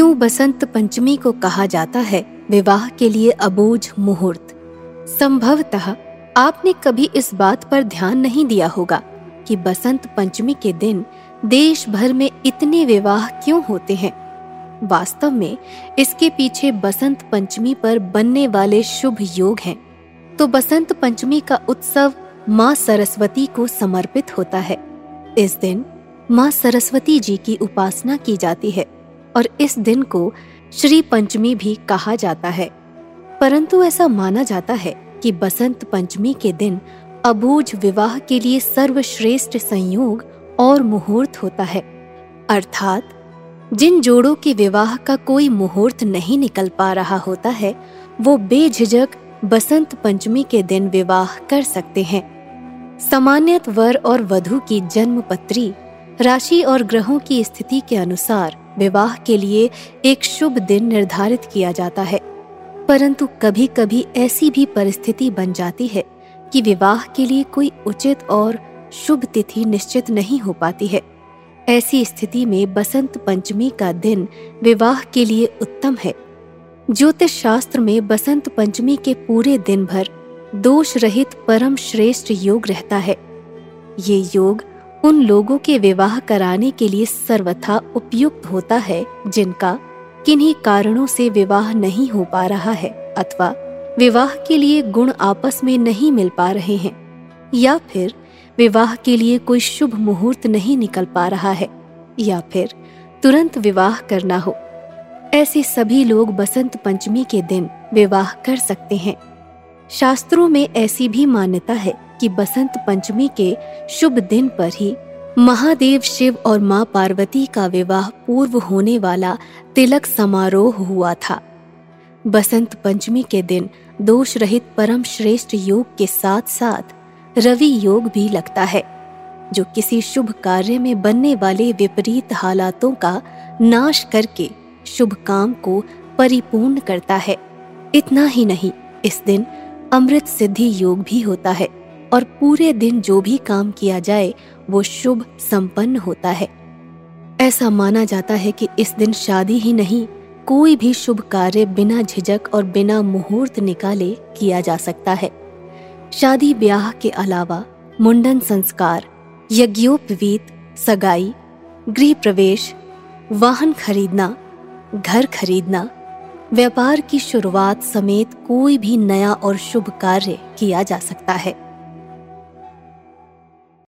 क्यों बसंत पंचमी को कहा जाता है विवाह के लिए अबूझ मुहूर्त? संभवतः आपने कभी इस बात पर ध्यान नहीं दिया होगा कि बसंत पंचमी के दिन देश भर में इतने विवाह क्यों होते हैं। वास्तव में इसके पीछे बसंत पंचमी पर बनने वाले शुभ योग हैं। तो बसंत पंचमी का उत्सव माँ सरस्वती को समर्पित होता है। इस दिन माँ सरस्वती जी की उपासना की जाती है। और इस दिन को श्री पंचमी भी कहा जाता है। परंतु ऐसा माना जाता है कि बसंत पंचमी के दिन अबूझ विवाह के लिए सर्वश्रेष्ठ संयोग और मुहूर्त होता है। अर्थात, जिन जोड़ों के विवाह का कोई मुहूर्त नहीं निकल पा रहा होता है, वो बेझिझक बसंत पंचमी के दिन विवाह कर सकते हैं। सामान्यत वर और वधु की जन्म पत्री राशि और ग्रहों की स्थिति के अनुसार विवाह के लिए एक शुभ दिन निर्धारित किया जाता है। परंतु कभी कभी ऐसी भी परिस्थिति बन जाती है कि विवाह के लिए कोई उचित और शुभ तिथि निश्चित नहीं हो पाती है। ऐसी स्थिति में बसंत पंचमी का दिन विवाह के लिए उत्तम है। ज्योतिष शास्त्र में बसंत पंचमी के पूरे दिन भर दोष रहित परम श्रेष्ठ योग रहता है। ये योग उन लोगों के विवाह कराने के लिए सर्वथा उपयुक्त होता है, जिनका किन्हीं कारणों से विवाह नहीं हो पा रहा है, अथवा विवाह के लिए गुण आपस में नहीं मिल पा रहे हैं, या फिर विवाह के लिए कोई शुभ मुहूर्त नहीं निकल पा रहा है, या फिर तुरंत विवाह करना हो। ऐसे सभी लोग बसंत पंचमी के दिन विवाह कर सकते हैं। शास्त्रों में ऐसी भी मान्यता है कि बसंत पंचमी के शुभ दिन पर ही महादेव शिव और माँ पार्वती का विवाह पूर्व होने वाला तिलक समारोह हुआ था। बसंत पंचमी के दिन दोष रहित परम श्रेष्ठ योग के साथ साथ रवि योग भी लगता है, जो किसी शुभ कार्य में बनने वाले विपरीत हालातों का नाश करके शुभ काम को परिपूर्ण करता है। इतना ही नहीं, इस दिन अमृत सिद्धि योग भी होता है और पूरे दिन जो भी काम किया जाए, वो शुभ, संपन्न होता है। ऐसा माना जाता है कि इस दिन शादी ही नहीं, कोई भी शुभ कार्य बिना झिझक और बिना मुहूर्त निकाले किया जा सकता है। शादी ब्याह के अलावा मुंडन संस्कार, यज्ञोपवीत, सगाई, गृह प्रवेश, वाहन खरीदना, घर खरीदना व्यापार की शुरुआत समेत कोई भी नया और शुभ कार्य किया जा सकता है।